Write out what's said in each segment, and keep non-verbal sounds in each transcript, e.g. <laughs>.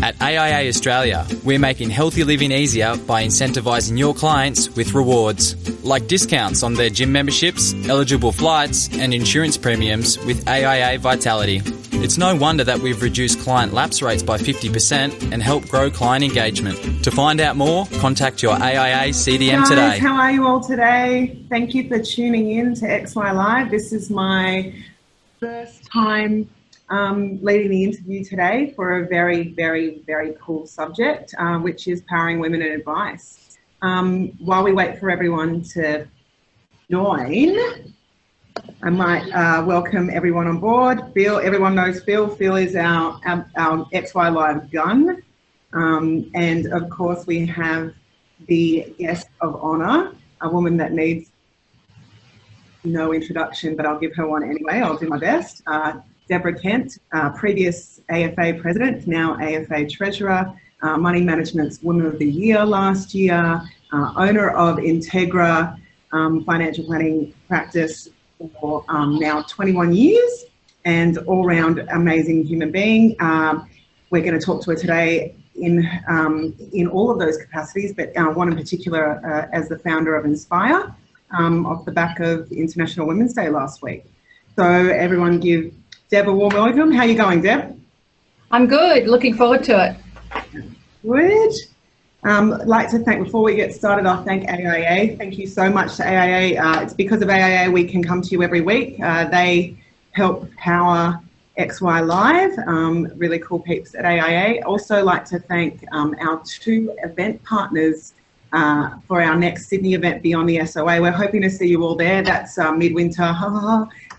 At AIA Australia, we're making healthy living easier by incentivising your clients with rewards, like discounts on their gym memberships, eligible flights, and insurance premiums with AIA Vitality. It's no wonder that we've reduced client lapse rates by 50% and helped grow client engagement. To find out more, contact your AIA CDM Guys, today. how are you all today? Thank you for tuning in to XY Live. This is my first time um, leading the interview today for a very, very, very cool subject, uh, which is powering women in advice. Um, while we wait for everyone to join, I might uh, welcome everyone on board. Phil, everyone knows Phil. Phil is our, our, our XY Live gun. Um, and of course, we have the guest of honour, a woman that needs no introduction, but I'll give her one anyway. I'll do my best. Uh, Deborah Kent, uh, previous AFA president, now AFA treasurer, uh, Money Management's Woman of the Year last year, uh, owner of Integra um, financial planning practice for um, now 21 years, and all round amazing human being. Um, we're going to talk to her today in um, in all of those capacities, but uh, one in particular uh, as the founder of Inspire, um, off the back of International Women's Day last week. So everyone, give Deb a warm welcome. How are you going, Deb? I'm good. Looking forward to it. Good. Um, I'd like to thank, before we get started, I'll thank AIA. Thank you so much to AIA. Uh, it's because of AIA we can come to you every week. Uh, they help power XY Live, um, really cool peeps at AIA. Also like to thank um, our two event partners uh, for our next Sydney event Beyond the SOA. We're hoping to see you all there. That's uh, Midwinter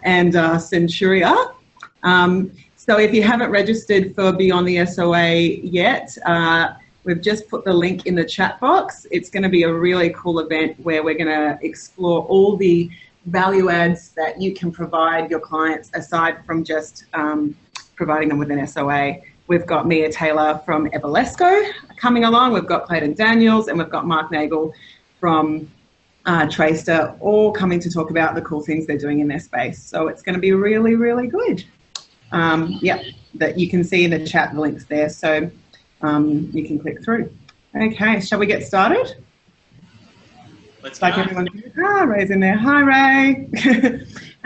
and uh, Centuria. Um, so if you haven't registered for Beyond the SOA yet, uh, we've just put the link in the chat box. It's going to be a really cool event where we're going to explore all the value adds that you can provide your clients aside from just um, providing them with an SOA. We've got Mia Taylor from Everlesco coming along. We've got Clayton Daniels and we've got Mark Nagel from uh, Tracer, all coming to talk about the cool things they're doing in their space. So it's going to be really, really good. Um, yeah, that you can see in the chat the links there, so um, you can click through. Okay, shall we get started? Let's like everyone ah, Ray's in there. Hi, Ray.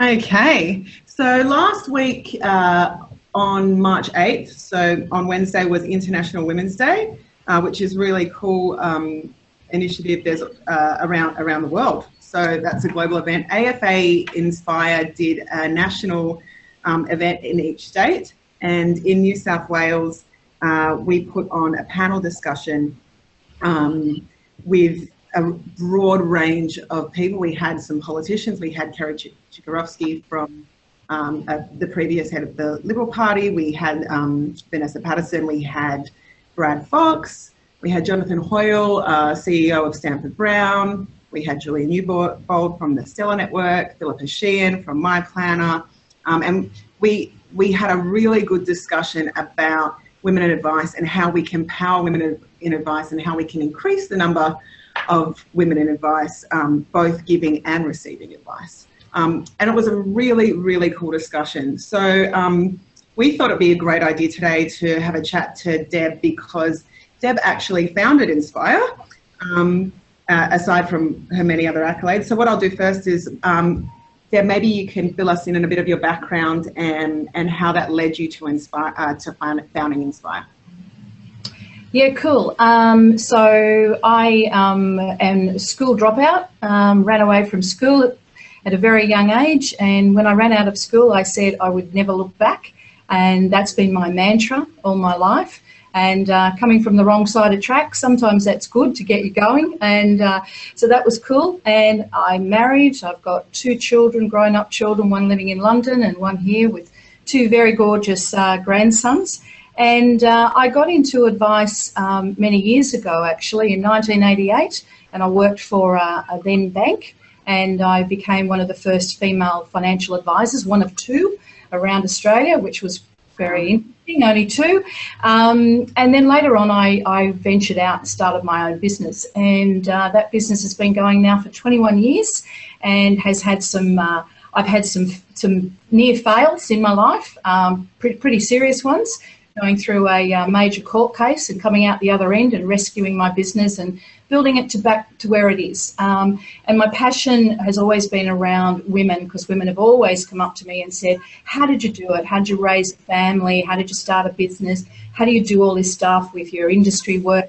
<laughs> okay, so last week uh, on March 8th, so on Wednesday was International Women's Day, uh, which is really cool um, initiative there's uh, around around the world. So that's a global event. AFA Inspire did a national um, event in each state, and in New South Wales, uh, we put on a panel discussion um, with a broad range of people. We had some politicians. We had Kerry Chikarovski from um, uh, the previous head of the Liberal Party. We had um, Vanessa Patterson. We had Brad Fox. We had Jonathan Hoyle, uh, CEO of Stanford Brown. We had Julia Newbould from the Stellar Network, Philippa Sheehan from My Planner. Um, and we, we had a really good discussion about women in advice and how we can power women in, advice and how we can increase the number of women in advice, um, both giving and receiving advice. Um, and it was a really, really cool discussion. So um, we thought it'd be a great idea today to have a chat to Deb because Deb actually founded Inspire, um, uh, aside from her many other accolades. So what I'll do first is, Deb, maybe you can fill us in on a bit of your background and, and how that led you to Inspire uh, to founding Inspire. Yeah, cool. Um, so I um, am a school dropout, um, ran away from school at a very young age, and when I ran out of school, I said I would never look back, and that's been my mantra all my life. And uh, coming from the wrong side of track, sometimes that's good to get you going. And uh, so that was cool. And I married. I've got two children, grown up children, one living in London and one here with two very gorgeous uh, grandsons. And uh, I got into advice um, many years ago, actually, in 1988, and I worked for a then bank, and I became one of the first female financial advisors, one of two around Australia, which was very interesting, only two. Um, and then later on, I, I, ventured out and started my own business, and uh, that business has been going now for 21 years, and has had some. Uh, I've had some some near fails in my life, um, pretty, pretty serious ones going through a uh, major court case and coming out the other end and rescuing my business and building it to back to where it is. Um, and my passion has always been around women because women have always come up to me and said, How did you do it? How did you raise a family? How did you start a business? How do you do all this stuff with your industry work?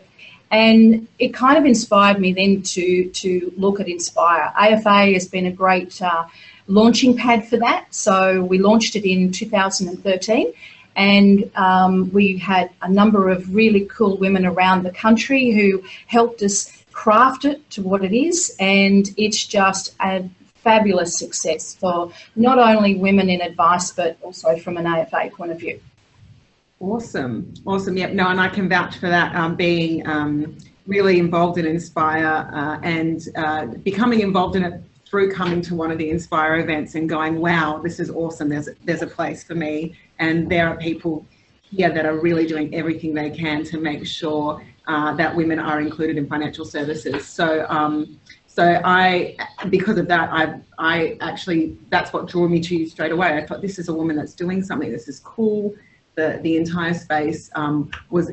And it kind of inspired me then to, to look at Inspire. AFA has been a great uh, launching pad for that. So we launched it in 2013 and um, we had a number of really cool women around the country who helped us craft it to what it is, and it's just a fabulous success for not only women in advice but also from an AFA point of view. Awesome, awesome. Yep, no, and I can vouch for that. Um, being um, really involved in Inspire uh, and uh, becoming involved in it through coming to one of the Inspire events and going, wow, this is awesome. There's there's a place for me, and there are people here that are really doing everything they can to make sure uh, that women are included in financial services. So. Um, so I, because of that, I, I actually, that's what drew me to you straight away. I thought this is a woman that's doing something. This is cool. The the entire space um, was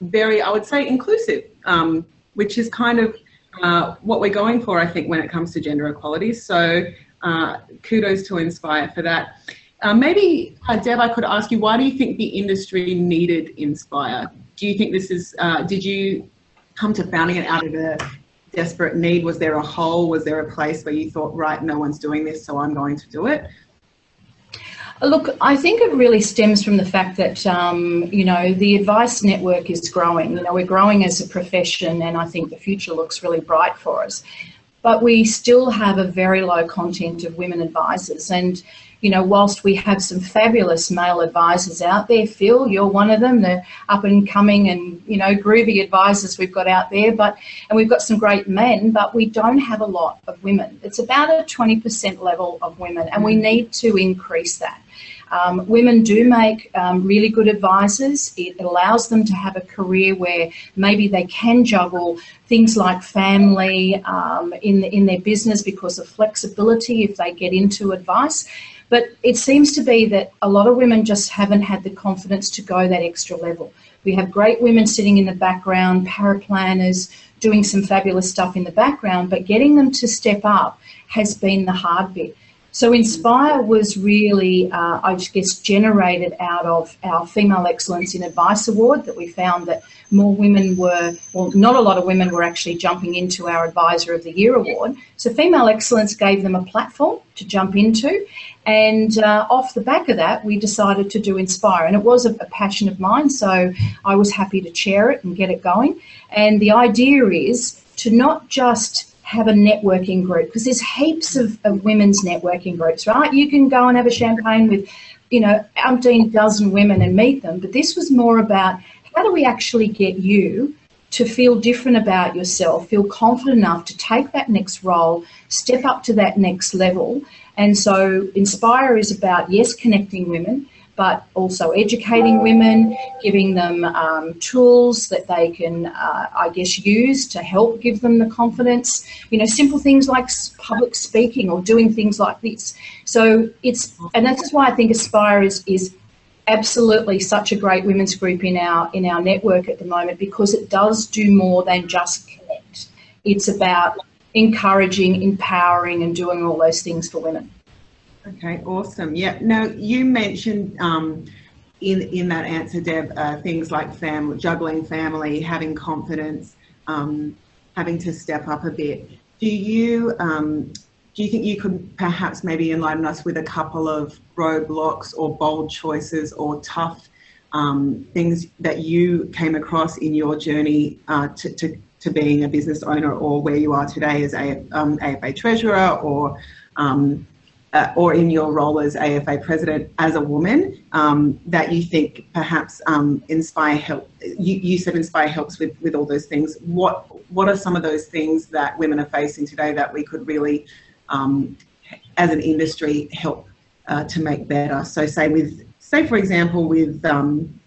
very, I would say, inclusive, um, which is kind of uh, what we're going for, I think, when it comes to gender equality. So uh, kudos to Inspire for that. Uh, maybe, uh, Deb, I could ask you, why do you think the industry needed Inspire? Do you think this is, uh, did you come to founding it out of a desperate need? Was there a hole? Was there a place where you thought, right, no one's doing this, so I'm going to do it? Look, I think it really stems from the fact that, um, you know, the advice network is growing. You know, we're growing as a profession, and I think the future looks really bright for us. But we still have a very low content of women advisors. And, you know, whilst we have some fabulous male advisors out there, Phil, you're one of them, the up and coming and, you know, groovy advisors we've got out there, but, and we've got some great men, but we don't have a lot of women. It's about a 20% level of women, and we need to increase that. Um, women do make um, really good advisors. It allows them to have a career where maybe they can juggle things like family um, in, in their business because of flexibility if they get into advice. But it seems to be that a lot of women just haven't had the confidence to go that extra level. We have great women sitting in the background, paraplanners, doing some fabulous stuff in the background, but getting them to step up has been the hard bit. So Inspire was really, uh, I guess, generated out of our Female Excellence in Advice Award that we found that more women were, well, not a lot of women were actually jumping into our Advisor of the Year award. So Female Excellence gave them a platform to jump into. And uh, off the back of that, we decided to do Inspire. And it was a, a passion of mine, so I was happy to chair it and get it going. And the idea is to not just have a networking group because there's heaps of, of women's networking groups, right? You can go and have a champagne with, you know, umpteen dozen women and meet them. But this was more about how do we actually get you to feel different about yourself, feel confident enough to take that next role, step up to that next level. And so Inspire is about, yes, connecting women, but also educating women, giving them um, tools that they can, uh, I guess, use to help give them the confidence. You know, simple things like public speaking or doing things like this. So it's, and that's why I think Inspire is is absolutely such a great women's group in our in our network at the moment because it does do more than just connect. It's about encouraging, empowering, and doing all those things for women. Okay, awesome. Yeah. Now you mentioned um, in in that answer, Deb, uh, things like family, juggling family, having confidence, um, having to step up a bit. Do you um, do you think you could perhaps maybe enlighten us with a couple of roadblocks or bold choices or tough um, things that you came across in your journey uh, to, to, to being a business owner or where you are today as a um, AFA treasurer or um, uh, or in your role as AFA president as a woman um, that you think perhaps um, inspire help you, you said inspire helps with, with all those things. What what are some of those things that women are facing today that we could really um, as an industry help uh, to make better? So say with say for example with um,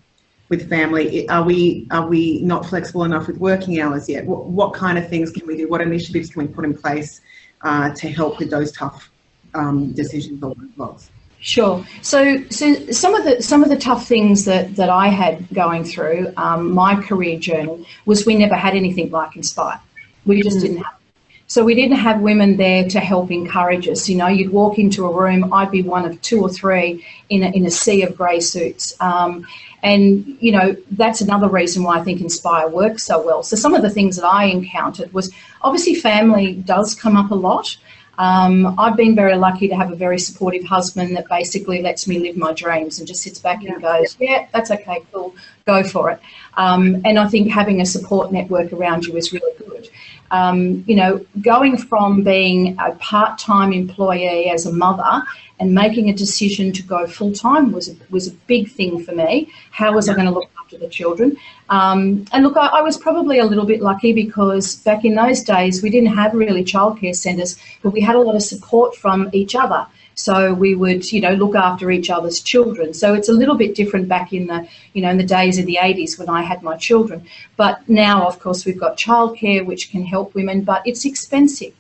with family are we are we not flexible enough with working hours yet? What, what kind of things can we do? What initiatives can we put in place uh, to help with those tough um, decisions or results. Sure. So, so some of the some of the tough things that, that I had going through um, my career journey was we never had anything like Inspire. We just mm. didn't have. So we didn't have women there to help encourage us. You know, you'd walk into a room, I'd be one of two or three in a, in a sea of grey suits. Um, and, you know, that's another reason why I think Inspire works so well. So some of the things that I encountered was obviously family does come up a lot. Um, I've been very lucky to have a very supportive husband that basically lets me live my dreams and just sits back yeah. and goes, Yeah, that's okay, cool, go for it. Um, and I think having a support network around you is really good. Um, you know, going from being a part time employee as a mother and making a decision to go full time was a, was a big thing for me. How was. I going to look after the children? Um, and look, I, I, was probably a little bit lucky because back in those days we didn't have really childcare centres, but we had a lot of support from each other. So we would, you know, look after each other's children. So it's a little bit different back in the, you know, in the days of the 80s when I had my children. But now, of course, we've got childcare which can help women, but it's expensive.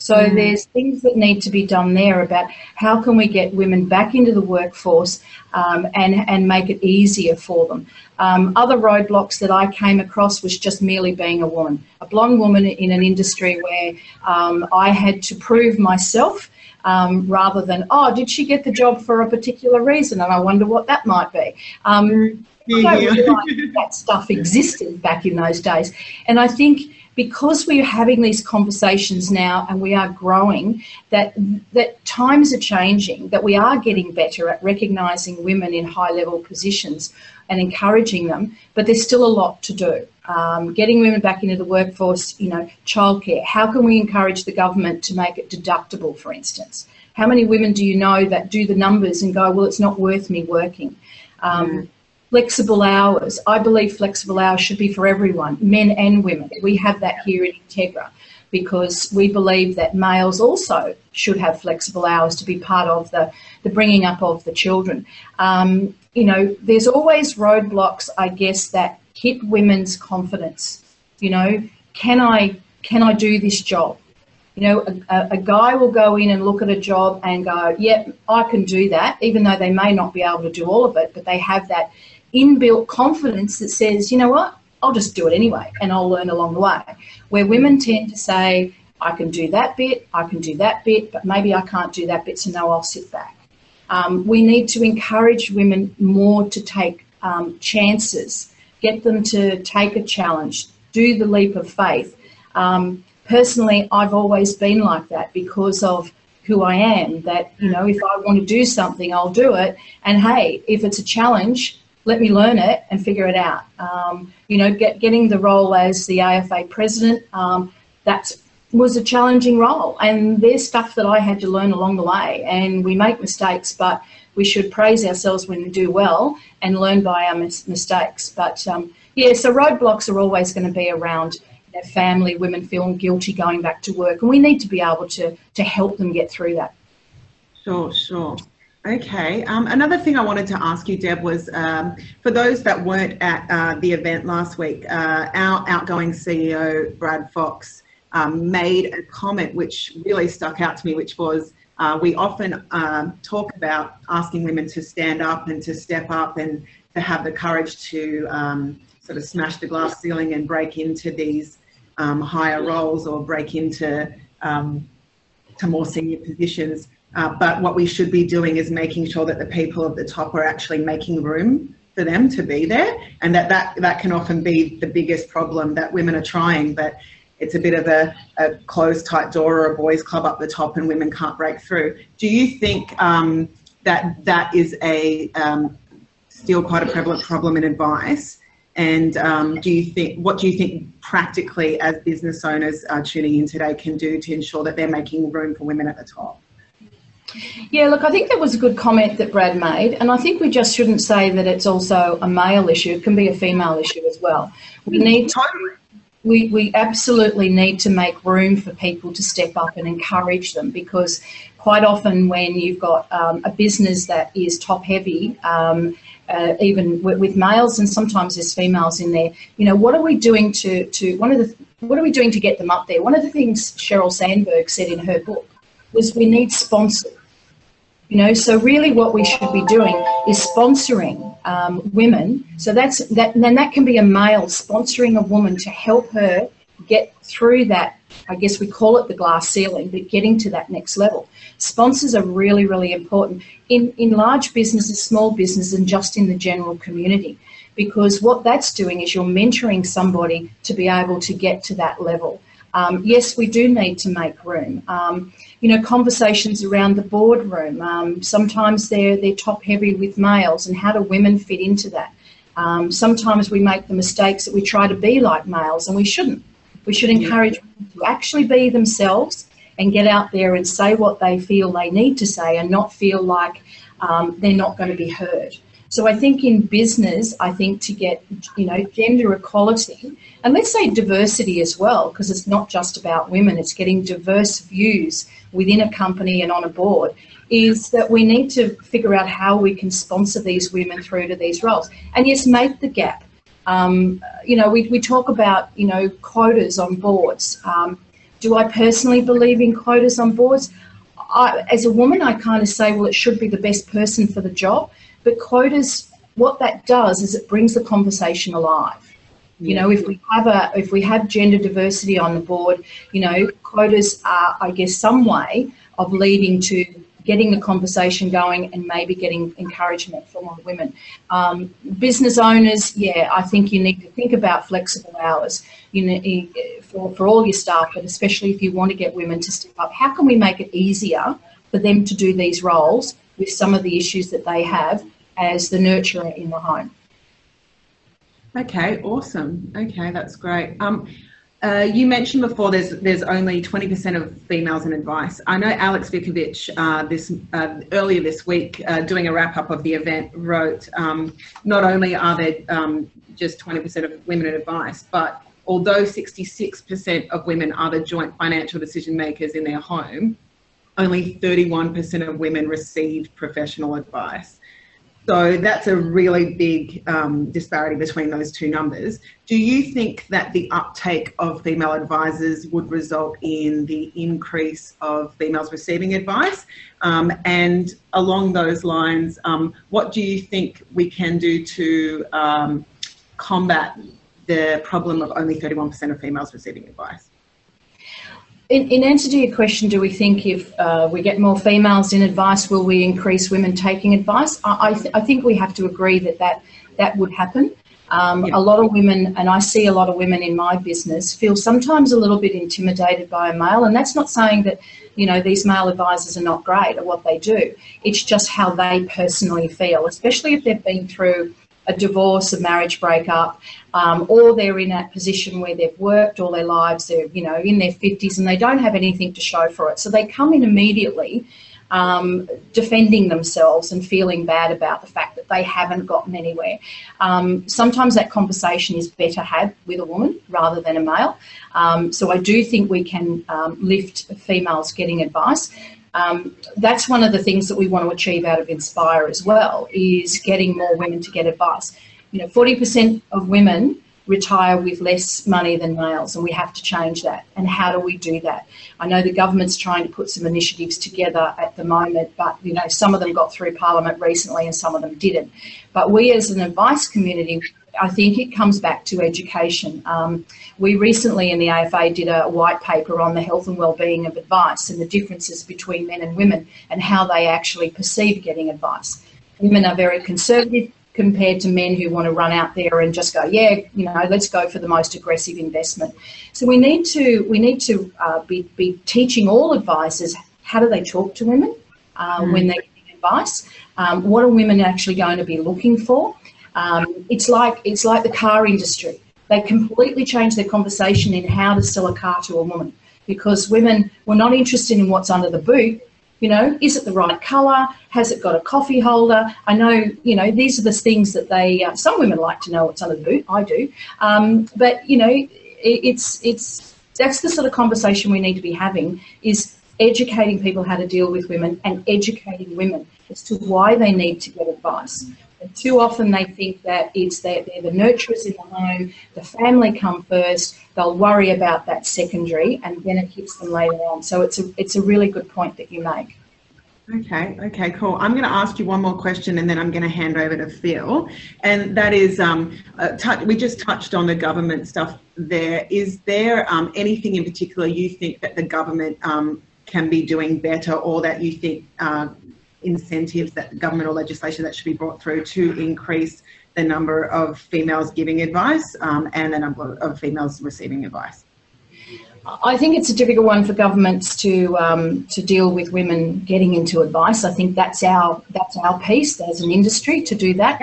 So mm. there's things that need to be done there about how can we get women back into the workforce um, and and make it easier for them. Um, other roadblocks that I came across was just merely being a woman, a blonde woman in an industry where um, I had to prove myself. Um, rather than, oh, did she get the job for a particular reason? And I wonder what that might be. Um, I don't that stuff existed back in those days. And I think because we're having these conversations now and we are growing, that that times are changing, that we are getting better at recognising women in high level positions and encouraging them, but there's still a lot to do. Um, getting women back into the workforce, you know, childcare. How can we encourage the government to make it deductible, for instance? How many women do you know that do the numbers and go, well, it's not worth me working? Um, mm Flexible hours. I believe flexible hours should be for everyone, men and women. We have that here in Integra because we believe that males also should have flexible hours to be part of the, the bringing up of the children. Um, you know, there's always roadblocks, I guess, that hit women's confidence. You know, can I can I do this job? You know, a, a, guy will go in and look at a job and go, "Yep, yeah, I can do that," even though they may not be able to do all of it, but they have that inbuilt confidence that says, you know what, I'll just do it anyway and I'll learn along the way. Where women tend to say, I can do that bit, I can do that bit, but maybe I can't do that bit, so no, I'll sit back. Um, we need to encourage women more to take um, chances, get them to take a challenge, do the leap of faith. Um, personally, I've always been like that because of who I am. That, you know, if I want to do something, I'll do it. And hey, if it's a challenge, let me learn it and figure it out. Um, you know, get, getting the role as the AFA president, um, that was a challenging role. And there's stuff that I had to learn along the way. And we make mistakes, but we should praise ourselves when we do well and learn by our mis- mistakes. But um, yeah, so roadblocks are always going to be around family, women feeling guilty going back to work. And we need to be able to, to help them get through that. Sure, sure. Okay. Um, another thing I wanted to ask you, Deb, was um, for those that weren't at uh, the event last week, uh, our outgoing CEO, Brad Fox, um, made a comment which really stuck out to me, which was uh, we often um, talk about asking women to stand up and to step up and to have the courage to um, sort of smash the glass ceiling and break into these um, higher roles or break into to more senior positions. Uh, but what we should be doing is making sure that the people at the top are actually making room for them to be there, and that that, that can often be the biggest problem that women are trying, but it's a bit of a, a closed tight door or a boys club up the top, and women can't break through. Do you think um, that that is a um, still quite a prevalent problem in advice? And um, do you think what do you think practically as business owners are tuning in today can do to ensure that they're making room for women at the top? Yeah, look, I think that was a good comment that Brad made, and I think we just shouldn't say that it's also a male issue. It can be a female issue as well. We need to, we, we absolutely need to make room for people to step up and encourage them because quite often when you've got um, a business that is top heavy, um, uh, even with, with, males and sometimes there's females in there, you know, what are we doing to, to one of the what are we doing to get them up there? One of the things Sheryl Sandberg said in her book was we need sponsors You know, so really what we should be doing is sponsoring um, women. So that's that, and that can be a male sponsoring a woman to help her get through that. I guess we call it the glass ceiling, but getting to that next level. Sponsors are really, really important in, in large businesses, small businesses, and just in the general community. Because what that's doing is you're mentoring somebody to be able to get to that level. Um, yes, we do need to make room. Um, you know, conversations around the boardroom. Um, sometimes they're they're top heavy with males, and how do women fit into that? Um, sometimes we make the mistakes that we try to be like males, and we shouldn't. We should encourage women to actually be themselves and get out there and say what they feel they need to say, and not feel like um, they're not going to be heard. So I think in business, I think to get you know gender equality and let's say diversity as well, because it's not just about women; it's getting diverse views within a company and on a board. Is that we need to figure out how we can sponsor these women through to these roles, and yes, make the gap. Um, you know, we, we talk about you know quotas on boards. Um, do I personally believe in quotas on boards? I, as a woman, I kind of say, well, it should be the best person for the job. But quotas, what that does is it brings the conversation alive. You know, if we have a if we have gender diversity on the board, you know, quotas are, I guess, some way of leading to getting the conversation going and maybe getting encouragement from women. Um, business owners, yeah, I think you need to think about flexible hours. You know, for for all your staff, but especially if you want to get women to step up, how can we make it easier for them to do these roles with some of the issues that they have as the nurturer in the home. Okay, awesome. Okay, that's great. Um, uh, you mentioned before there's there's only 20% of females in advice. I know Alex Vikovich uh, this uh, earlier this week, uh, doing a wrap up of the event, wrote um, not only are there um, just 20% of women in advice, but although 66% of women are the joint financial decision makers in their home, only 31% of women received professional advice. So that's a really big um, disparity between those two numbers. Do you think that the uptake of female advisors would result in the increase of females receiving advice? Um, and along those lines, um, what do you think we can do to um, combat the problem of only 31% of females receiving advice? In, in, answer to your question, do we think if uh, we get more females in advice, will we increase women taking advice? I, I, th- I think we have to agree that that, that would happen. Um, yeah. A lot of women, and I see a lot of women in my business, feel sometimes a little bit intimidated by a male, and that's not saying that you know these male advisors are not great at what they do. It's just how they personally feel, especially if they've been through a divorce, a marriage breakup, um, or they're in that position where they've worked all their lives, they're you know in their 50s and they don't have anything to show for it. So they come in immediately um, defending themselves and feeling bad about the fact that they haven't gotten anywhere. Um, sometimes that conversation is better had with a woman rather than a male. Um, so I do think we can um, lift females getting advice um, that's one of the things that we want to achieve out of Inspire as well is getting more women to get advice. You know, 40% of women retire with less money than males, and we have to change that. And how do we do that? I know the government's trying to put some initiatives together at the moment, but you know, some of them got through Parliament recently and some of them didn't. But we as an advice community I think it comes back to education. Um, we recently in the AFA did a white paper on the health and well-being of advice and the differences between men and women and how they actually perceive getting advice. Women are very conservative compared to men who want to run out there and just go, yeah, you know, let's go for the most aggressive investment. So we need to we need to uh, be, be teaching all advisors how do they talk to women uh, mm. when they're giving advice. Um, what are women actually going to be looking for? Um, it's like it's like the car industry. They completely changed their conversation in how to sell a car to a woman because women were not interested in what's under the boot. You know, is it the right colour? Has it got a coffee holder? I know, you know, these are the things that they. Uh, some women like to know what's under the boot. I do, um, but you know, it, it's it's that's the sort of conversation we need to be having. Is educating people how to deal with women and educating women as to why they need to get advice. Too often they think that it's that they're the nurturers in the home, the family come first, they'll worry about that secondary, and then it hits them later on. So it's a it's a really good point that you make. Okay, okay, cool. I'm going to ask you one more question and then I'm going to hand over to Phil. And that is, um, uh, t- we just touched on the government stuff there. Is there um, anything in particular you think that the government um, can be doing better or that you think uh, incentives that government or legislation that should be brought through to increase the number of females giving advice um, and the number of females receiving advice? I think it's a difficult one for governments to um, to deal with women getting into advice. I think that's our that's our piece as an industry to do that.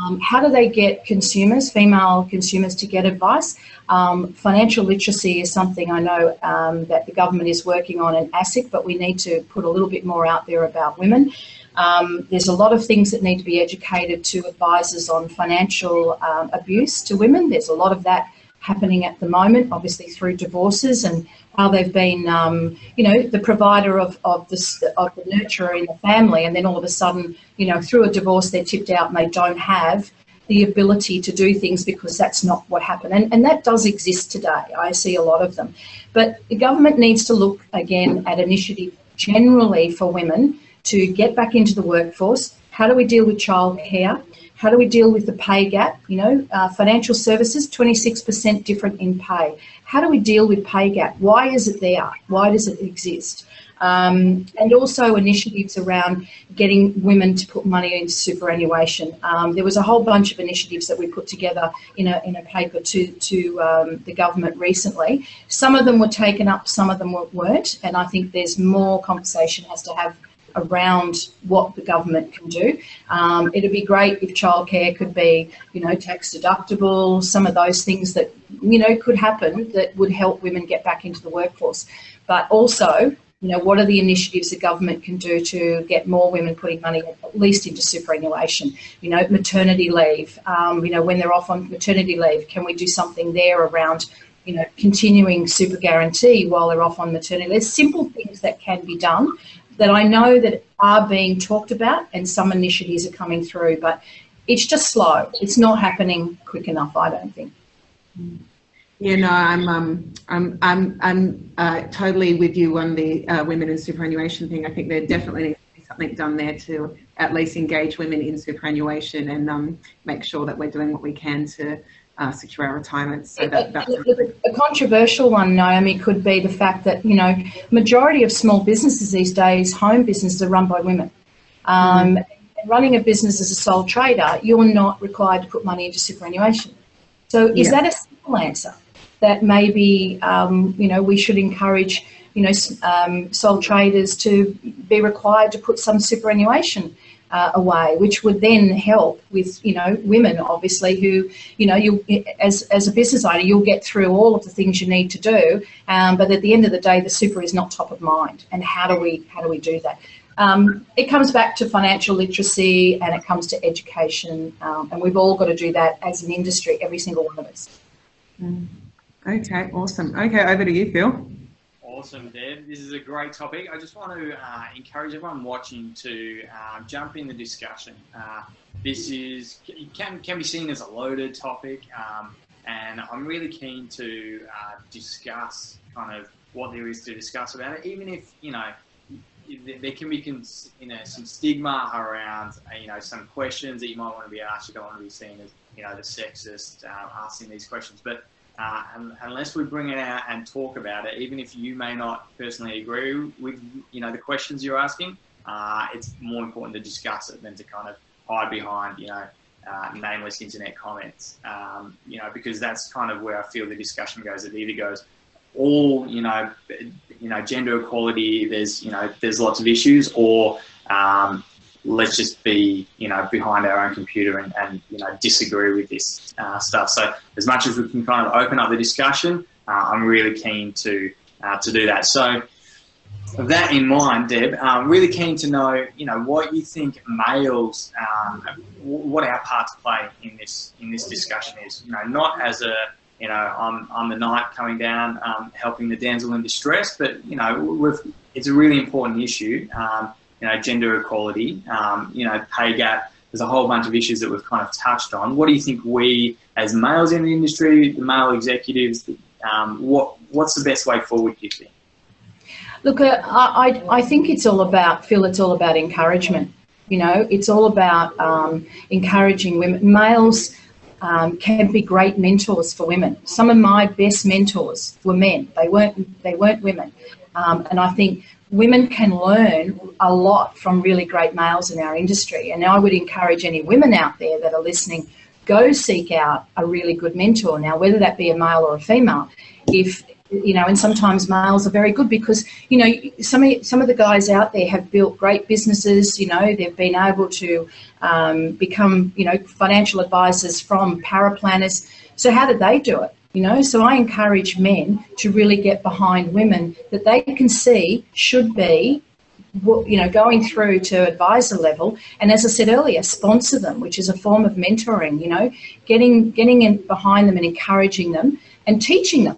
Um, how do they get consumers, female consumers, to get advice? Um, financial literacy is something I know um, that the government is working on in ASIC, but we need to put a little bit more out there about women. Um, there's a lot of things that need to be educated to advisors on financial um, abuse to women. There's a lot of that happening at the moment, obviously through divorces and how they've been, um, you know, the provider of, of, the, of the nurturer in the family, and then all of a sudden, you know, through a divorce, they're tipped out and they don't have the ability to do things because that's not what happened. And, and that does exist today. I see a lot of them. But the government needs to look again at initiative generally for women to get back into the workforce. How do we deal with childcare? How do we deal with the pay gap? You know, uh, financial services, 26% different in pay. How do we deal with pay gap? Why is it there? Why does it exist? Um, and also initiatives around getting women to put money into superannuation. Um, there was a whole bunch of initiatives that we put together in a, in a paper to, to um, the government recently. Some of them were taken up, some of them weren't, and I think there's more conversation has to have around what the government can do. Um, it'd be great if childcare could be, you know, tax deductible, some of those things that, you know, could happen that would help women get back into the workforce. But also, you know, what are the initiatives the government can do to get more women putting money at least into superannuation? You know, maternity leave, um, you know, when they're off on maternity leave, can we do something there around, you know, continuing super guarantee while they're off on maternity? There's simple things that can be done that I know that are being talked about and some initiatives are coming through, but it's just slow. It's not happening quick enough, I don't think. Yeah, no, I'm um, I'm I'm I'm uh, totally with you on the uh, women in superannuation thing. I think there definitely needs to be something done there to at least engage women in superannuation and um, make sure that we're doing what we can to uh, secure our retirement. So that, that's a controversial one, Naomi, could be the fact that you know majority of small businesses these days, home businesses, are run by women. Um, mm-hmm. Running a business as a sole trader, you're not required to put money into superannuation. So, is yeah. that a simple answer? That maybe um, you know we should encourage you know um, sole traders to be required to put some superannuation uh, away, which would then help with you know women obviously who you know you as as a business owner you'll get through all of the things you need to do, um, but at the end of the day the super is not top of mind. And how do we how do we do that? Um, it comes back to financial literacy and it comes to education, um, and we've all got to do that as an industry, every single one of us. Mm. Okay, awesome. Okay, over to you, Phil. Awesome, Deb. This is a great topic. I just want to uh, encourage everyone watching to uh, jump in the discussion. Uh, this is can can be seen as a loaded topic, um, and I'm really keen to uh, discuss kind of what there is to discuss about it. Even if you know there can be you know some stigma around uh, you know some questions that you might want to be asked. You don't want to be seen as you know the sexist uh, asking these questions, but uh, unless we bring it out and talk about it, even if you may not personally agree with you know the questions you're asking, uh, it's more important to discuss it than to kind of hide behind you know uh, nameless internet comments. Um, you know because that's kind of where I feel the discussion goes. It either goes all you know you know gender equality. There's you know there's lots of issues, or um, let's just be, you know, behind our own computer and, and you know, disagree with this uh, stuff. So as much as we can kind of open up the discussion, uh, I'm really keen to uh, to do that. So with that in mind, Deb, I'm really keen to know, you know, what you think males, um, what our part to play in this in this discussion is. You know, not as a you know, I'm, I'm the knight coming down um, helping the damsel in distress, but you know, it's a really important issue. Um, you know, gender equality, um, you know, pay gap. There's a whole bunch of issues that we've kind of touched on. What do you think we, as males in the industry, the male executives, um, what what's the best way forward? Do you think? Look, uh, I, I think it's all about, Phil, it's all about encouragement. You know, it's all about um, encouraging women. Males um, can be great mentors for women. Some of my best mentors were men. They weren't, they weren't women. Um, and I think women can learn a lot from really great males in our industry. And I would encourage any women out there that are listening, go seek out a really good mentor. Now, whether that be a male or a female, if you know, and sometimes males are very good because you know some of some of the guys out there have built great businesses. You know, they've been able to um, become you know financial advisors from paraplanners. So how did they do it? You know, so I encourage men to really get behind women that they can see should be you know, going through to advisor level, and as I said earlier, sponsor them, which is a form of mentoring. You know, getting getting in behind them and encouraging them and teaching them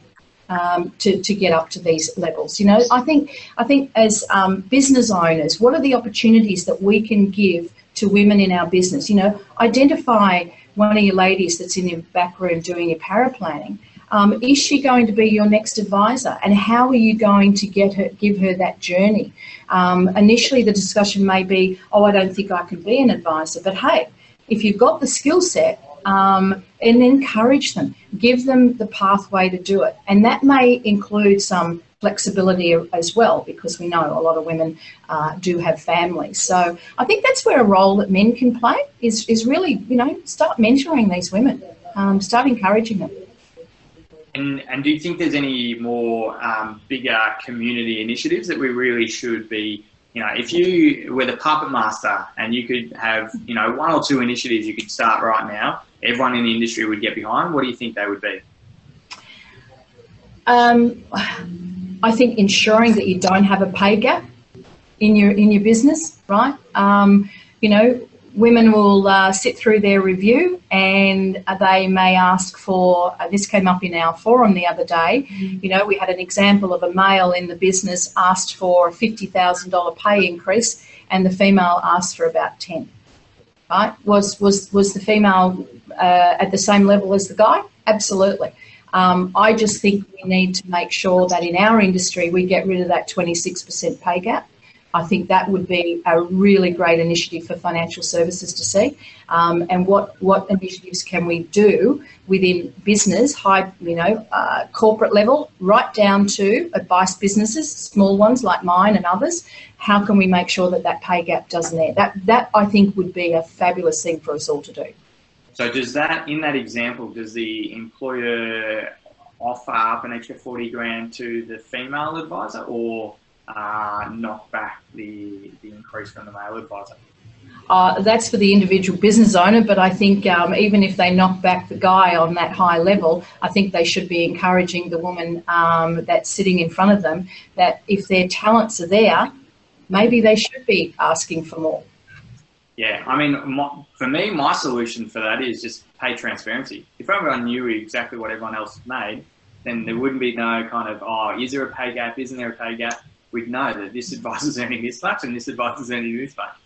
um, to, to get up to these levels. You know, I think I think as um, business owners, what are the opportunities that we can give to women in our business? You know, identify one of your ladies that's in your back room doing your paraplanning. Um, is she going to be your next advisor, and how are you going to get her, give her that journey? Um, initially, the discussion may be, "Oh, I don't think I can be an advisor," but hey, if you've got the skill set um, and encourage them, give them the pathway to do it. And that may include some flexibility as well, because we know a lot of women uh, do have families. So I think that's where a role that men can play is, is really, you know, start mentoring these women, um, start encouraging them. And, and do you think there's any more um, bigger community initiatives that we really should be you know, if you were the puppet master and you could have, you know, one or two initiatives you could start right now, everyone in the industry would get behind, what do you think they would be? Um, I think ensuring that you don't have a pay gap in your in your business, right? Um, you know, women will uh, sit through their review and they may ask for uh, this came up in our forum the other day. Mm-hmm. you know we had an example of a male in the business asked for a $50000 pay increase and the female asked for about 10 right? Was was was the female uh, at the same level as the guy? Absolutely. Um, I just think we need to make sure that in our industry we get rid of that 26% pay gap I think that would be a really great initiative for financial services to see. Um, and what, what initiatives can we do within business, high, you know, uh, corporate level, right down to advice businesses, small ones like mine and others. How can we make sure that that pay gap doesn't there? That, that I think would be a fabulous thing for us all to do. So does that, in that example, does the employer offer up an extra 40 grand to the female advisor or uh, knock back the, the increase from the male advisor? Uh, that's for the individual business owner, but I think um, even if they knock back the guy on that high level, I think they should be encouraging the woman um, that's sitting in front of them that if their talents are there, maybe they should be asking for more. Yeah, I mean, my, for me, my solution for that is just pay transparency. If everyone knew exactly what everyone else made, then there wouldn't be no kind of, oh, is there a pay gap? Isn't there a pay gap? We'd know that this advice is earning this much and this advice is earning this much.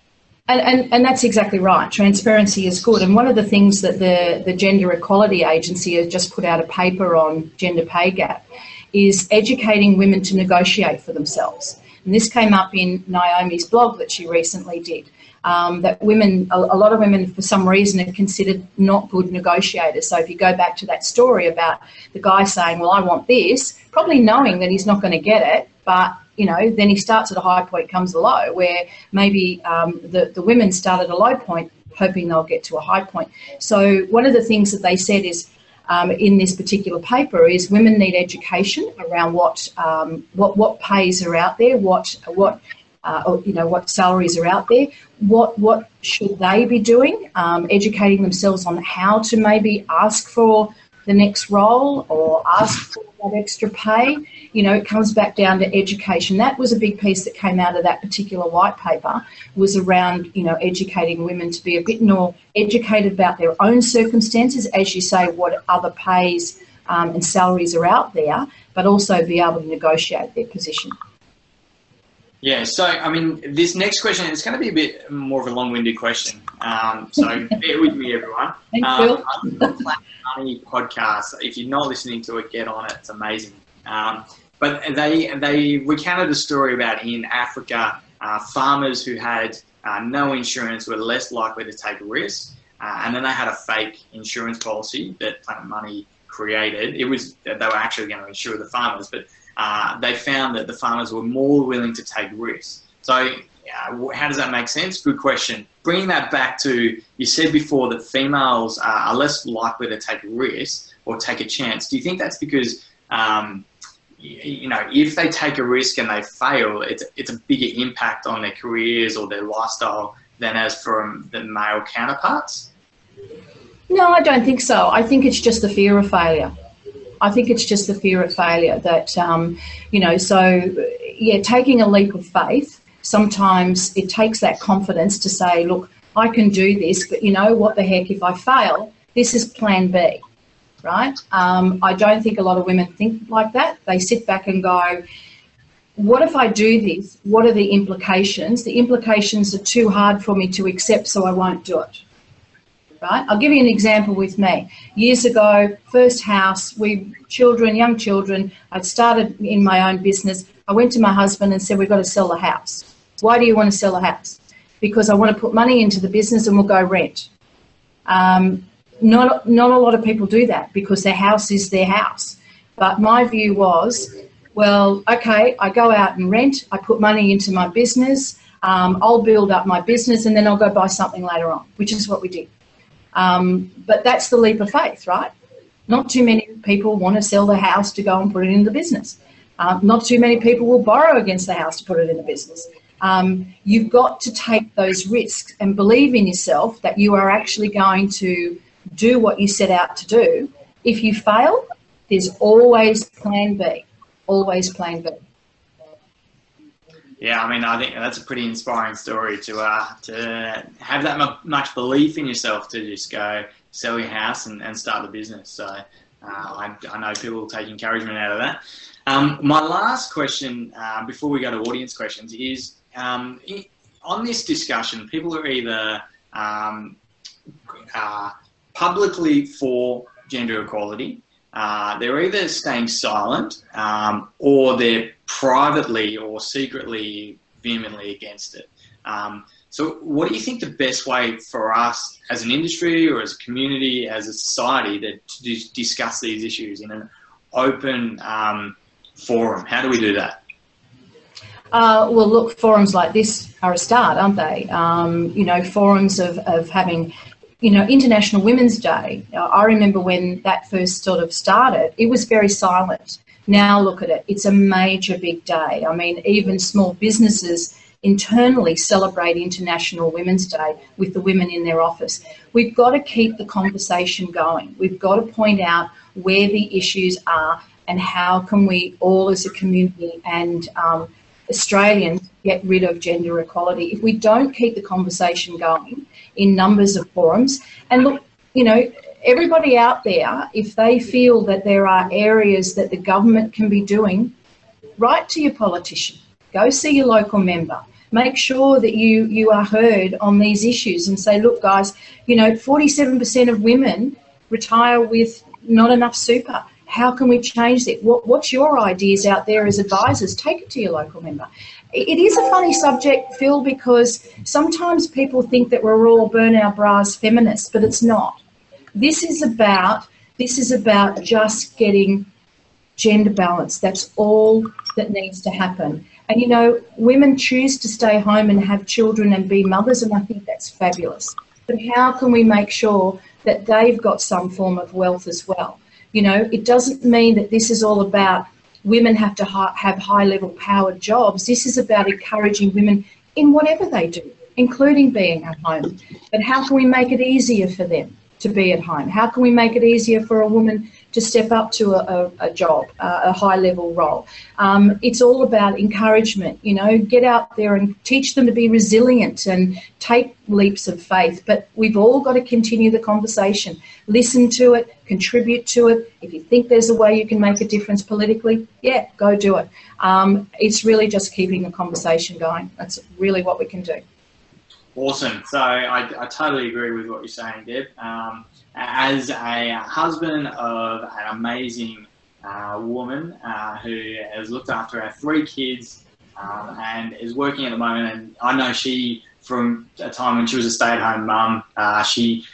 And, and, and that's exactly right. Transparency is good. And one of the things that the, the Gender Equality Agency has just put out a paper on gender pay gap is educating women to negotiate for themselves. And this came up in Naomi's blog that she recently did. Um, that women, a, a, lot of women, for some reason, are considered not good negotiators. So if you go back to that story about the guy saying, "Well, I want this," probably knowing that he's not going to get it, but you know, then he starts at a high point, comes a low, where maybe um, the, the women start at a low point, hoping they'll get to a high point. So one of the things that they said is um, in this particular paper is women need education around what um, what what pays are out there, what what uh, you know what salaries are out there, what what should they be doing, um, educating themselves on how to maybe ask for the next role or ask for that extra pay. You know, it comes back down to education. That was a big piece that came out of that particular white paper was around, you know, educating women to be a bit more educated about their own circumstances, as you say, what other pays um, and salaries are out there, but also be able to negotiate their position. Yeah, so I mean, this next question is going to be a bit more of a long-winded question. Um, so <laughs> bear with me, everyone. Thanks, um, the Planet Money podcast. If you're not listening to it, get on it. It's amazing. Um, but they they recounted a story about in Africa, uh, farmers who had uh, no insurance were less likely to take risks, uh, and then they had a fake insurance policy that Planet Money created. It was they were actually going to insure the farmers, but uh, they found that the farmers were more willing to take risks. So how does that make sense? Good question. Bringing that back to you said before that females are less likely to take risks or take a chance. Do you think that's because um, you know if they take a risk and they fail, it's it's a bigger impact on their careers or their lifestyle than as from the male counterparts? No, I don't think so. I think it's just the fear of failure. I think it's just the fear of failure that, um, you know, so yeah, taking a leap of faith sometimes it takes that confidence to say, look, I can do this, but you know what the heck, if I fail, this is plan B, right? Um, I don't think a lot of women think like that. They sit back and go, what if I do this? What are the implications? The implications are too hard for me to accept, so I won't do it. Right? I'll give you an example with me. Years ago, first house, we children, young children, I'd started in my own business. I went to my husband and said, We've got to sell the house. Why do you want to sell a house? Because I want to put money into the business and we'll go rent. Um, not, not a lot of people do that because their house is their house. But my view was, well, okay, I go out and rent, I put money into my business, um, I'll build up my business and then I'll go buy something later on, which is what we did. Um, but that's the leap of faith, right? Not too many people want to sell the house to go and put it in the business. Uh, not too many people will borrow against the house to put it in the business. Um, you've got to take those risks and believe in yourself that you are actually going to do what you set out to do. If you fail, there's always plan B. Always plan B. Yeah, I mean, I think that's a pretty inspiring story to uh, to have that much belief in yourself to just go sell your house and, and start the business. So uh, I, I know people will take encouragement out of that. Um, my last question uh, before we go to audience questions is um, on this discussion, people are either um, uh, publicly for gender equality, uh, they're either staying silent um, or they're privately or secretly vehemently against it. Um, so, what do you think the best way for us as an industry or as a community, as a society, to, to discuss these issues in an open um, forum? How do we do that? Uh, well, look, forums like this are a start, aren't they? Um, you know, forums of, of having, you know, International Women's Day. I remember when that first sort of started, it was very silent. Now look at it, it's a major big day. I mean, even small businesses internally celebrate International Women's Day with the women in their office. We've got to keep the conversation going. We've got to point out where the issues are and how can we all as a community and um, Australians get rid of gender equality. If we don't keep the conversation going in numbers of forums, and look, you know, everybody out there, if they feel that there are areas that the government can be doing, write to your politician, go see your local member. Make sure that you, you are heard on these issues and say, look, guys, you know, 47% of women retire with not enough super how can we change that? What, what's your ideas out there as advisors? Take it to your local member. It is a funny subject, Phil, because sometimes people think that we're all burn our bras feminists, but it's not. This is about this is about just getting gender balance. That's all that needs to happen. And you know, women choose to stay home and have children and be mothers, and I think that's fabulous. But how can we make sure that they've got some form of wealth as well? You know, it doesn't mean that this is all about women have to ha- have high level powered jobs. This is about encouraging women in whatever they do, including being at home. But how can we make it easier for them to be at home? How can we make it easier for a woman to step up to a, a, a job, uh, a high level role. Um, it's all about encouragement, you know, get out there and teach them to be resilient and take leaps of faith. But we've all got to continue the conversation, listen to it, contribute to it. If you think there's a way you can make a difference politically, yeah, go do it. Um, it's really just keeping the conversation going. That's really what we can do. Awesome. So I, I totally agree with what you're saying, Deb. Um, as a husband of an amazing uh, woman uh, who has looked after our three kids um, and is working at the moment. And I know she, from a time when she was a stay-at-home mum, uh, she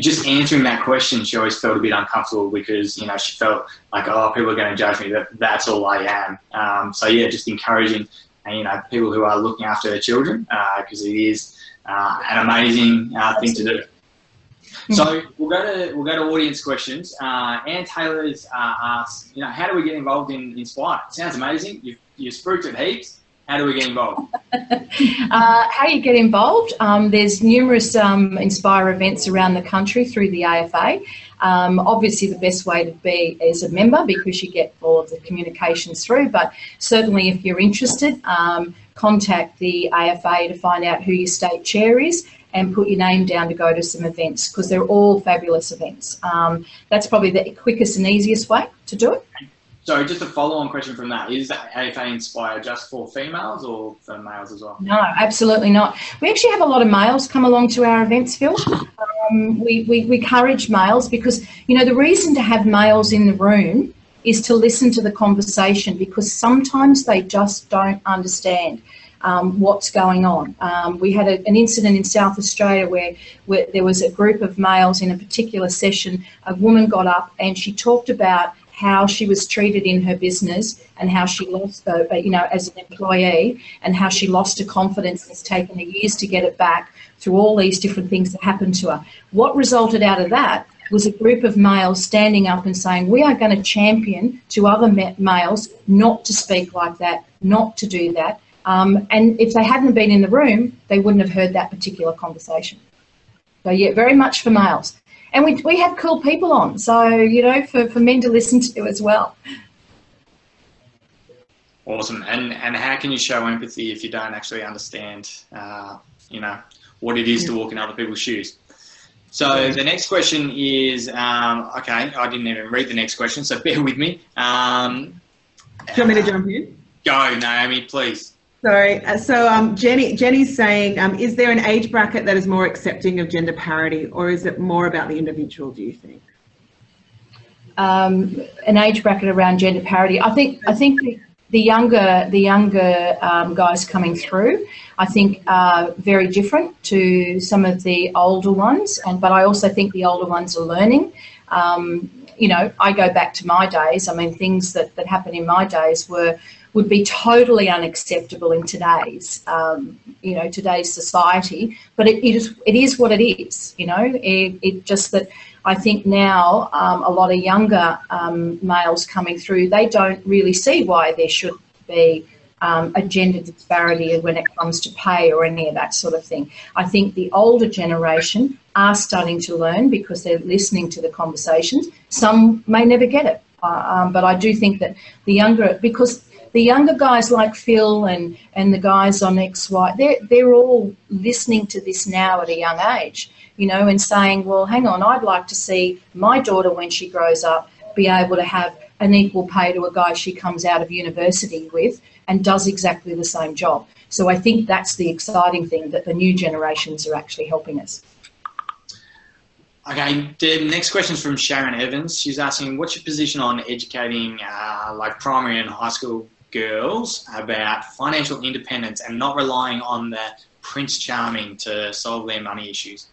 just answering that question, she always felt a bit uncomfortable because you know she felt like, oh, people are going to judge me. That that's all I am. Um, so yeah, just encouraging, you know, people who are looking after their children because it is an amazing thing to do. So we'll go to we'll go to audience questions. Uh, Anne Taylor's uh, asked, you know, how do we get involved in Inspire? Sounds amazing. You've you've it heaps. How do we get involved? <laughs> uh, how you get involved? Um, there's numerous um, Inspire events around the country through the AFA. Um, obviously, the best way to be is a member because you get all of the communications through. But certainly, if you're interested, um, contact the AFA to find out who your state chair is and put your name down to go to some events because they're all fabulous events. Um, that's probably the quickest and easiest way to do it. So, just a follow-on question from that: Is AFA Inspire just for females or for males as well? No, absolutely not. We actually have a lot of males come along to our events, Phil. Um, we, we, we encourage males because you know the reason to have males in the room is to listen to the conversation because sometimes they just don't understand um, what's going on. Um, we had a, an incident in South Australia where, where there was a group of males in a particular session. A woman got up and she talked about how she was treated in her business and how she lost, uh, you know, as an employee and how she lost her confidence and it's taken her years to get it back through all these different things that happened to her. What resulted out of that was a group of males standing up and saying, We are going to champion to other males not to speak like that, not to do that, um, and if they hadn't been in the room, they wouldn't have heard that particular conversation. So, yeah, very much for males. And we, we have cool people on, so, you know, for, for men to listen to as well. Awesome. And, and how can you show empathy if you don't actually understand, uh, you know, what it is to walk in other people's shoes? So the next question is um, okay. I didn't even read the next question, so <laughs> bear with me. Um, Do you want me to jump in? Go, Naomi, please. Sorry. Uh, so um, Jenny, Jenny's saying, um, is there an age bracket that is more accepting of gender parity, or is it more about the individual? Do you think? Um, an age bracket around gender parity. I think. I think the, younger the younger um, guys coming through, I think, are very different to some of the older ones. And but I also think the older ones are learning. Um, you know, I go back to my days. I mean, things that that happened in my days were would be totally unacceptable in today's, um, you know, today's society. But it, it is it is what it is. You know, it, it just that I think now um, a lot of younger um, males coming through, they don't really see why there should be um, a gender disparity when it comes to pay or any of that sort of thing. I think the older generation are starting to learn because they're listening to the conversations. Some may never get it, uh, um, but I do think that the younger, because the younger guys like Phil and, and the guys on XY, they're, they're all listening to this now at a young age, you know, and saying, well, hang on, I'd like to see my daughter when she grows up be able to have an equal pay to a guy she comes out of university with and does exactly the same job. So I think that's the exciting thing that the new generations are actually helping us. Okay, the next question is from Sharon Evans. She's asking, what's your position on educating uh, like primary and high school girls about financial independence and not relying on the Prince Charming to solve their money issues?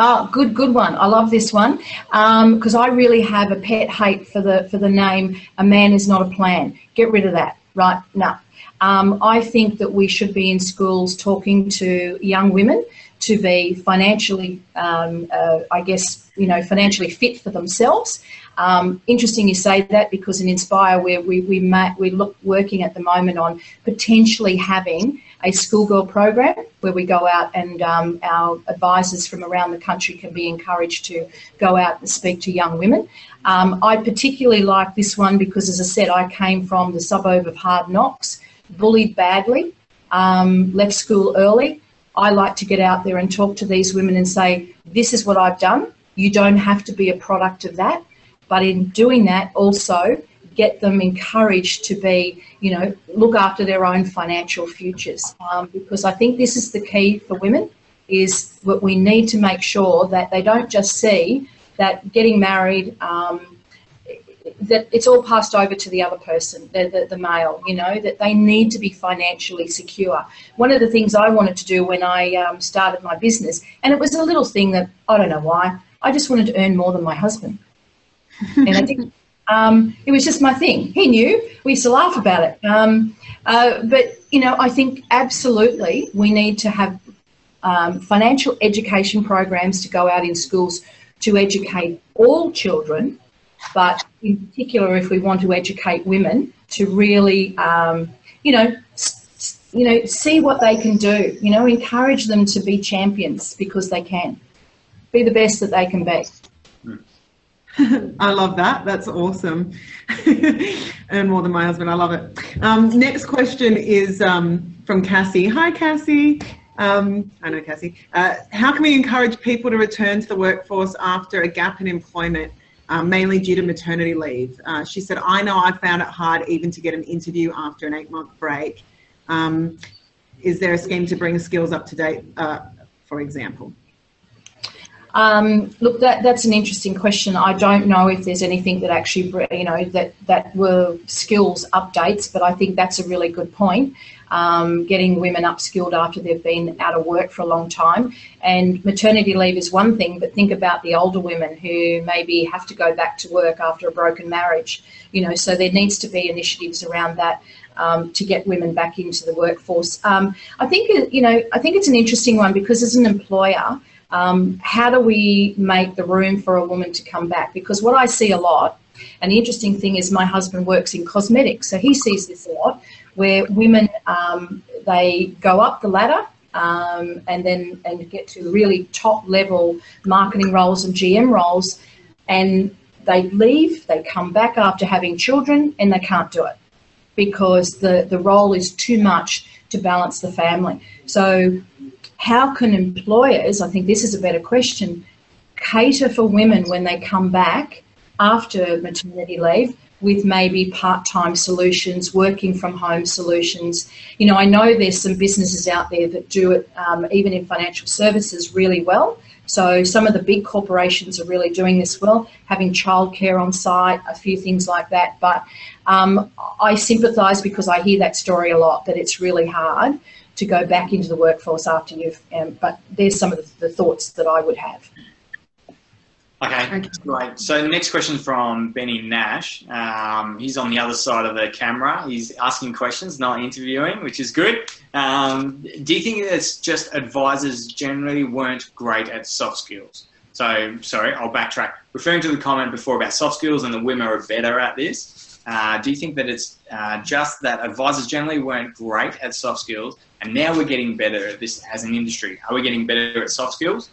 Oh, good, good one. I love this one because um, I really have a pet hate for the for the name "A Man Is Not a Plan." Get rid of that, right? No. Um, I think that we should be in schools talking to young women to be financially, um, uh, I guess, you know, financially fit for themselves um, interesting you say that because in Inspire where we we we look working at the moment on potentially having a schoolgirl program where we go out and um, our advisors from around the country can be encouraged to go out and speak to young women. Um, I particularly like this one because, as I said, I came from the suburb of Hard Knocks, bullied badly, um, left school early. I like to get out there and talk to these women and say, This is what I've done. You don't have to be a product of that. But in doing that, also get them encouraged to be, you know, look after their own financial futures. Um, because I think this is the key for women is what we need to make sure that they don't just see that getting married, um, that it's all passed over to the other person, the, the, the, male, you know, that they need to be financially secure. One of the things I wanted to do when I um, started my business, and it was a little thing that I don't know why, I just wanted to earn more than my husband. and I think <laughs> um, it was just my thing. He knew. We used to laugh about it. Um, uh, but, you know, I think absolutely we need to have um, financial education programs to go out in schools to educate all children, but in particular, if we want to educate women, to really, um, you know, you know, see what they can do. You know, encourage them to be champions because they can. Be the best that they can be. <laughs> I love that. That's awesome. <laughs> Earn more than my husband. I love it. Um, next question is um, from Cassie. Hi, Cassie. Um, I know, Cassie. Uh, how can we encourage people to return to the workforce after a gap in employment, uh, mainly due to maternity leave? Uh, she said, I know I found it hard even to get an interview after an eight month break. Um, is there a scheme to bring skills up to date, uh, for example? Um, look, that, that's an interesting question. I don't know if there's anything that actually, you know, that, that were skills updates, but I think that's a really good point. Um, getting women upskilled after they've been out of work for a long time. And maternity leave is one thing, but think about the older women who maybe have to go back to work after a broken marriage. You know, so there needs to be initiatives around that. Um, to get women back into the workforce, um, I think you know. I think it's an interesting one because as an employer, um, how do we make the room for a woman to come back? Because what I see a lot, and the interesting thing is my husband works in cosmetics, so he sees this a lot, where women um, they go up the ladder um, and then and get to really top level marketing roles and GM roles, and they leave, they come back after having children, and they can't do it because the the role is too much to balance the family. So how can employers, I think this is a better question, cater for women when they come back after maternity leave with maybe part-time solutions, working from home solutions. You know, I know there's some businesses out there that do it, um, even in financial services, really well. So some of the big corporations are really doing this well, having childcare on site, a few things like that. But um, I sympathise because I hear that story a lot that it's really hard to go back into the workforce after you've. Um, but there's some of the, the, thoughts that I would have. Okay, great. So the next question from Benny Nash. Um, he's on the other side of the camera. He's asking questions, not interviewing, which is good. Um, do you think it's just advisors generally weren't great at soft skills? So, sorry, I'll backtrack. Referring to the comment before about soft skills and the women are better at this, uh, do you think that it's uh, just that advisors generally weren't great at soft skills and now we're getting better at this as an industry. Are we getting better at soft skills?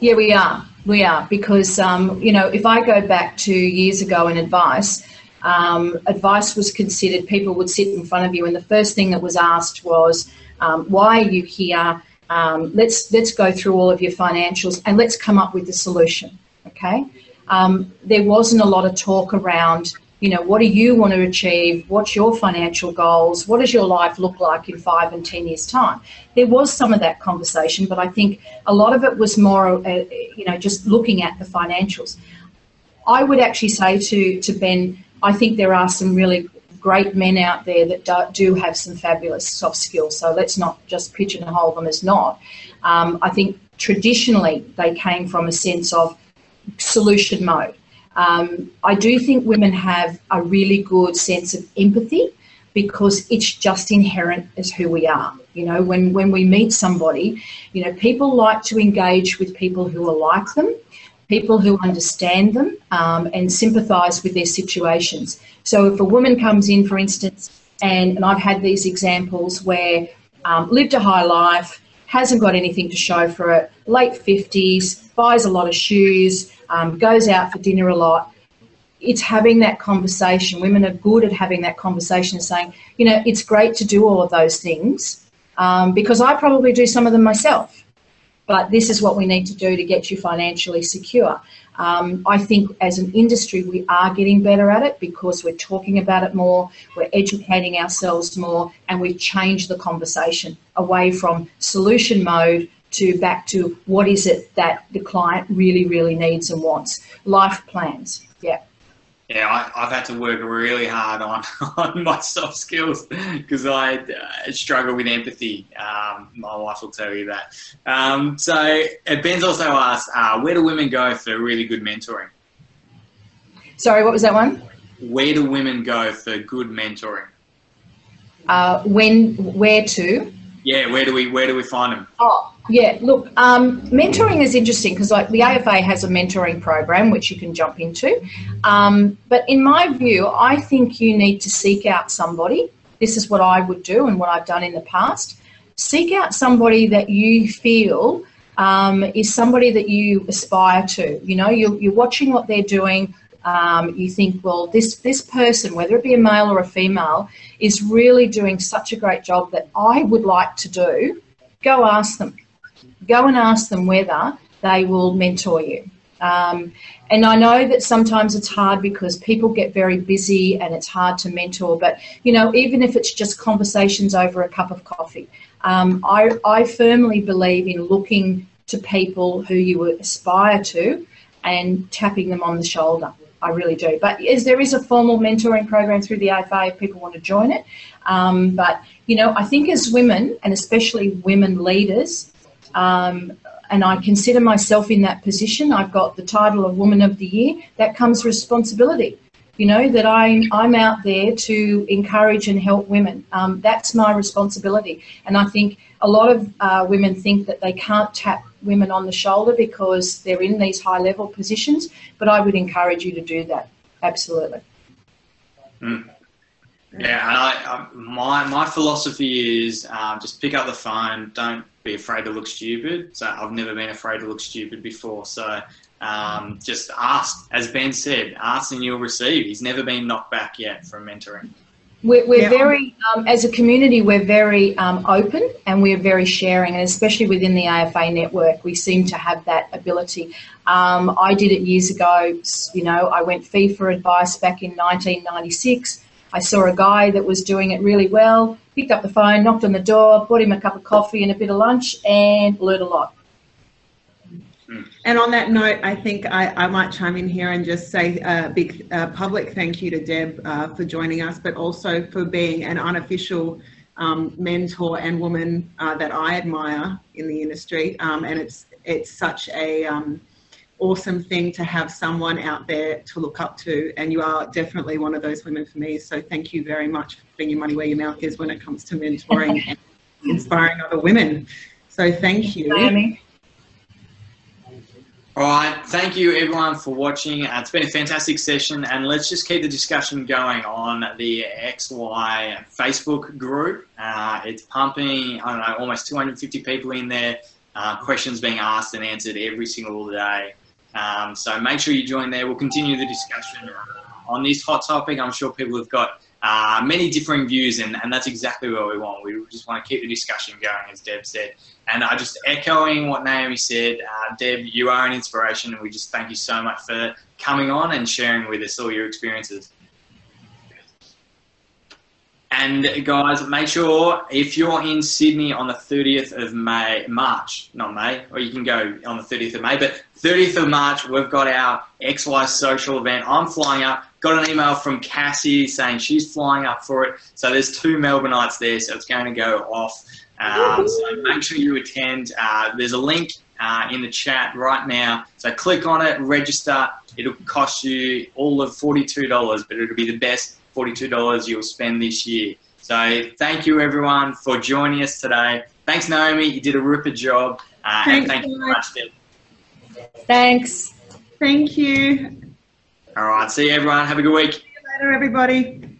Yeah, we are. We are because um, you know if I go back to years ago in advice, um, advice was considered. People would sit in front of you, and the first thing that was asked was, um, "Why are you here? Um, let's let's go through all of your financials and let's come up with a solution." Okay. Um, there wasn't a lot of talk around you know, what do you want to achieve? What's your financial goals? What does your life look like in five and 10 years' time? There was some of that conversation, but I think a lot of it was more, uh, you know, just looking at the financials. I would actually say to, to Ben, I think there are some really great men out there that do, do have some fabulous soft skills. So let's not just pigeonhole them as not. Um, I think traditionally they came from a sense of solution mode um, I do think women have a really good sense of empathy because it's just inherent as who we are. You know, when, when we meet somebody, you know, people like to engage with people who are like them, people who understand them um, and sympathise with their situations. So if a woman comes in, for instance, and, and I've had these examples where um, lived a high life, hasn't got anything to show for it, late 50s, buys a lot of shoes, um, goes out for dinner a lot. It's having that conversation. Women are good at having that conversation and saying, you know, it's great to do all of those things um, because I probably do some of them myself. But this is what we need to do to get you financially secure. Um, I think as an industry, we are getting better at it because we're talking about it more, we're educating ourselves more, and we've changed the conversation away from solution mode to back to what is it that the client really, really needs and wants. Life plans, yeah. yeah, I, have had to work really hard on, <laughs> on my soft skills because I uh, struggle with empathy. Um, my wife will tell you that. Um, so Ben's also asked, uh, where do women go for really good mentoring? Sorry, what was that one? Where do women go for good mentoring? Uh, when, where to? Yeah, where do we where do we find them? Oh, yeah. Look, um, mentoring is interesting because like the AFA has a mentoring program which you can jump into, um, but in my view, I think you need to seek out somebody. This is what I would do and what I've done in the past. Seek out somebody that you feel um, is somebody that you aspire to. You know, you're, you're watching what they're doing um, you think, well, this this person, whether it be a male or a female, is really doing such a great job that I would like to do. Go ask them. Go and ask them whether they will mentor you. Um, and I know that sometimes it's hard because people get very busy and it's hard to mentor. But you know, even if it's just conversations over a cup of coffee, um, I, I firmly believe in looking to people who you aspire to and tapping them on the shoulder. I really do. But as there is a formal mentoring program through the AFA if people want to join it. Um, but, you know, I think as women, and especially women leaders, um, and I consider myself in that position, I've got the title of Woman of the Year, that comes responsibility. You know, that I'm, I'm out there to encourage and help women. Um, that's my responsibility. And I think a lot of uh, women think that they can't tap women on the shoulder because they're in these high level positions, but I would encourage you to do that. Absolutely. Mm. Yeah, and I, I, my my philosophy is um, just pick up the phone. Don't be afraid to look stupid. So I've never been afraid to look stupid before. So um, just ask, as Ben said, ask and you'll receive. He's never been knocked back yet from mentoring. We're, we're yeah. very, um, as a community, we're very um, open and we're very sharing, and especially within the AFA network, we seem to have that ability. Um, I did it years ago. You know, I went fee for advice back in 1996. I saw a guy that was doing it really well, picked up the phone, knocked on the door, bought him a cup of coffee and a bit of lunch, and learned a lot. And on that note, I think I, I might chime in here and just say a big uh, public thank you to Deb uh, for joining us, but also for being an unofficial um, mentor and woman uh, that I admire in the industry. Um, and it's it's such a um, awesome thing to have someone out there to look up to. And you are definitely one of those women for me. So thank you very much for putting your money where your mouth is when it comes to mentoring <laughs> and inspiring other women. So thank you. Naomi. All right, thank you everyone for watching. Uh, it's been a fantastic session, and let's just keep the discussion going on the XY Facebook group. Uh, it's pumping, I don't know, almost 250 people in there. Uh, questions being asked and answered every single day. Um, so make sure you join there. We'll continue the discussion on this hot topic. I'm sure people have got uh, many differing views, and, and that's exactly what we want. We just want to keep the discussion going, as Deb said. And I uh, just echoing what Naomi said, uh, Deb, you are an inspiration, and we just thank you so much for coming on and sharing with us all your experiences. And guys, make sure if you're in Sydney on the 30th of May, March, not May, or you can go on the 30th of May, but 30th of March, we've got our XY social event. I'm flying up. Got an email from Cassie saying she's flying up for it. So there's two Melbourneites there, so it's going to go off. Um, so make sure you attend. Uh, there's a link uh, in the chat right now. So click on it, register. It'll cost you all of $42, but it'll be the best $42 you'll spend this year. So thank you everyone for joining us today. Thanks, Naomi. You did a ripper job. Uh, Thanks, and thank you very much, Deb. Thanks. Thank you. All right. See you, everyone. Have a good week. See you later, everybody.